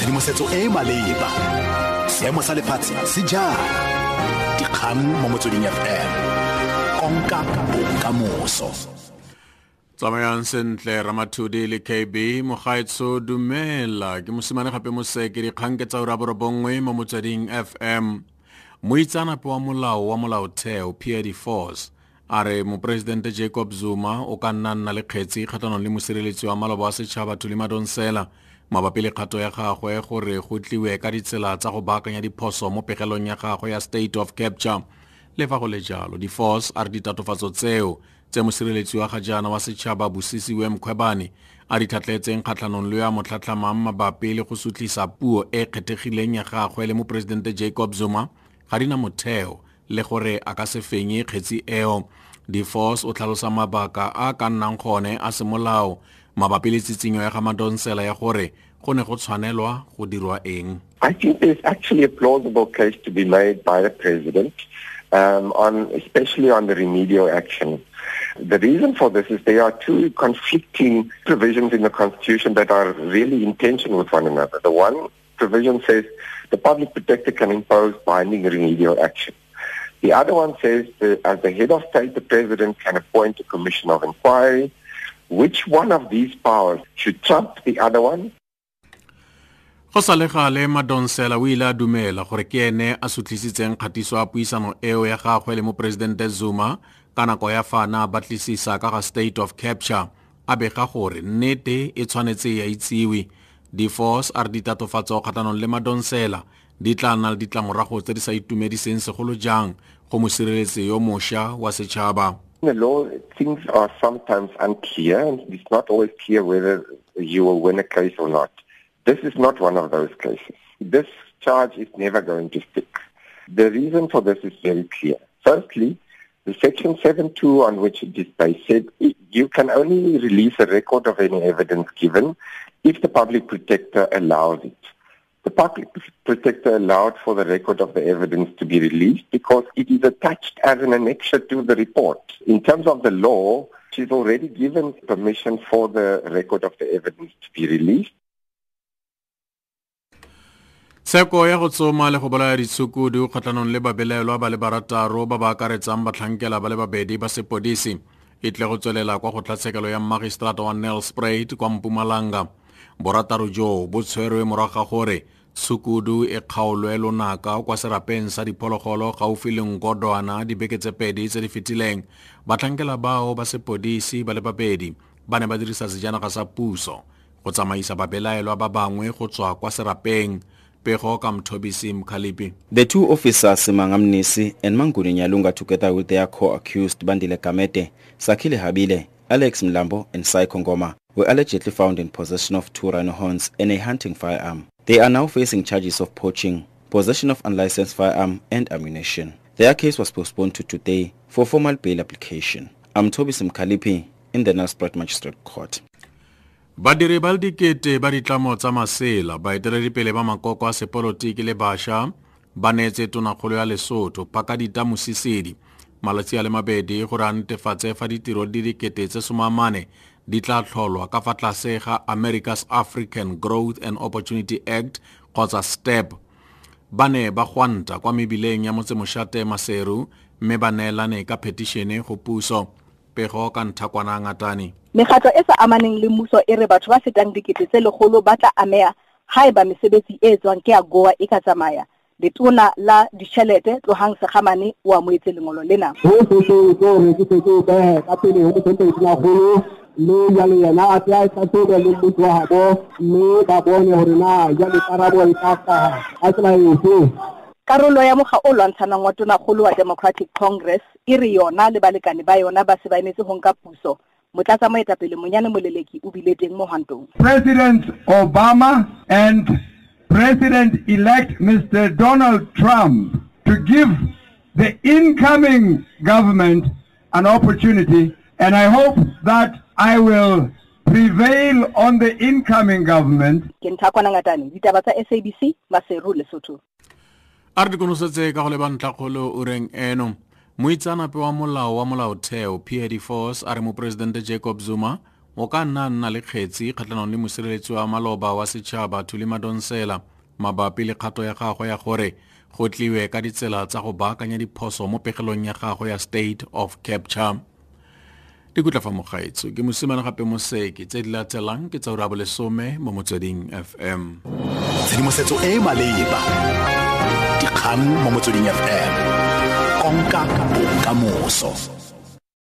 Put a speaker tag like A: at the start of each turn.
A: tshedimosetso e e maleba. Seemo sa lefatshe se jang? Dikgang mo motsweding fm konka bokamoso.
B: Tsamayang sentle ramathudi le kb mogaetso dumela. Ke mosimane gape moseke dikgang ke tsa ura borobongwe mo motsweding fm moitsanape wa molao wa molaotheo pd force a re moporesidente jacob zuma o ka nna nna le kgetsi kgatlhanong le mosireletsi wa maloba wa setšhaba thuli madonsela mabapi le kgato ya gagwe gore go tliwe ka ditsela tsa go baakanya diphoso mo pegelong ya gagwe ya state of capture. Le fa go le jalo di-force a re ditatofatso tseo tse mosireletsi wa ga jaana wa setšhaba bosisi we mkhwebane a di tlhatlhetseng kgatlhanong le ya motlhatlhamang mabapi le go sutlisa puo e kgethegileng ya gagwe le moporesidente jacob zuma ga di na motheo le gore a ka se fenye kgetsi eo. Di-force o tlhalosa mabaka a ka nnang gone a semolao mabapi le ya ga madonsela ya gore go ne go tshwanelwa go dirwa eng
C: I think there's actually a plausible case to be made by the president, um, on especially on the remedial action. The reason for this is there are two conflicting provisions in the Constitution that are really in tension with one another. The one provision says the public protector can impose binding remedial action. The other one says that as the head of state, the president can appoint a commission of inquiry. Which one of these powers should trump the other one?
B: go sa le gale madonsela o ile a dumela gore ke ene a sutlisitseng kgatiso ya puisano eo ya gagwe le moporesidente zuma ka nako ya fana a batlisisa ka ga state of capture. A bega gore nnete e tshwanetse ya itsewe di-force a re ditatofatso kgatlhanong le madonsela di tla nna le ditlamorago tse di sa itumediseng segolo jang go mosireletsi yo mošwa wa setšhaba
C: the law, things are sometimes unclear, and it's not always clear whether you will win a case or not. This is not one of those cases. This charge is never going to stick. The reason for this is very clear. Firstly, the Section 7.2 on which it is based said you can only release a record of any evidence given if the public protector allows it. The public protector allowed for the record of the evidence to be released because it is attached as an annexure to the report. In terms of the law, she's already given permission for the record of the evidence to be released.
B: tsheko ya go tsoma le go bolaya ditshukudu kgatlhanong le babelaelwa ba le barataro ba ba akaretsang batlhankela ba le babedi ba sepodisi e tle go tswelela kwa kgotlatshekelo ya magistrata wa nelspruit kwa mpumalanga borataro joo bo tshwerwe morago ga gore tshukudu e kgaolwe lonaka kwa serapeng sa diphologolo gaufi le nkodwana dibeke tse pedi tse di fetileng. Batlhankela bao ba sepodisi ba le babedi ba ne ba dirisa sejanaga sa puso go tsamaisa babelaelwa ba bangwe go tswa kwa serapeng. Pego ka mthobisi mkhalipi.
D: The two officers, Simanga Mnisi and Manguni Nyalunga, together with their co-accused Bandile Kamete, Sakile Habile, Alex Mlambo, and Sai Kongoma, were allegedly found in possession of two rhino horns and a hunting firearm. They are now facing charges of poaching, possession of unlicensed firearm, and ammunition. Their case was postponed to today for formal bail application. I'm Thobisi Mkhalipi in the Nelspruit Magistrate Court.
B: badiri ba dikete ba ditlamo tsa masela baeteledipele ba makoko a sepolotiki le bašwa ba neetse tonakgolo ya lesotho Pakalitha Mosisili malatsi a le mabedi gore a netefatse fa ditiro di dikete tse somamane di tla tlholwa ka fa tlase ga america's african growth and opportunity act kgotsa step. Ba ne ba gwanta kwa mebileng ya motsemošate maseru mme ba neelane ka phetišene go puso. Pego ka nthakwana ngatane
E: megatlo e sa amaneng le mmuso e re batho ba fetang dikete tse legolo ba tla amea ba mesebetsi e e tswang ke agoa e ka tsamaya letona la ditšhelete tlogang segamane o amoetse lengolo lena.
F: Sohle seo ke o behe ka pele mme jalo yena a tle a tlhatlhobe le mmuso wa gabo mme ba bone gore na jale karabo e ka ka tsela efe
E: karolo ya moga o lwantshanang wa tonagolo wa democratic congress e re yona le balekane ba yona ba se ba emetse go nka puso. Motlatsa moetapele monyane moleleki o bile teng mo hwantong
G: President Obama and President-elect Mr. Donald Trump to give the incoming government an opportunity, and I hope that I will prevail on the incoming government
E: ke nthakwana ngatane ditaba tsa sabc maseru lesotho
B: a re dikonosetse ka go leba ntlhakgolo o reng eno moitsanape wa molao wa molaotheo Pierre de Vos a re moporesidente jacob zuma o ka nna nna le kgetsi kgatlhanong le mosireletsi wa maloba wa setšhaba thuli madonsela mabapi le kgato ya gagwe ya gore go tliwe ka ditsela tsa go baakanya diphoso mo pegelong ya gagwe ya state of capture. Di kutla fa mogaetso ke mosimane gape moseki tse di latelang ke tsa ura bolesome mo motsweding fm
A: tshedimosetso e e maleba dikgang mo motsweding fm konka bokamoso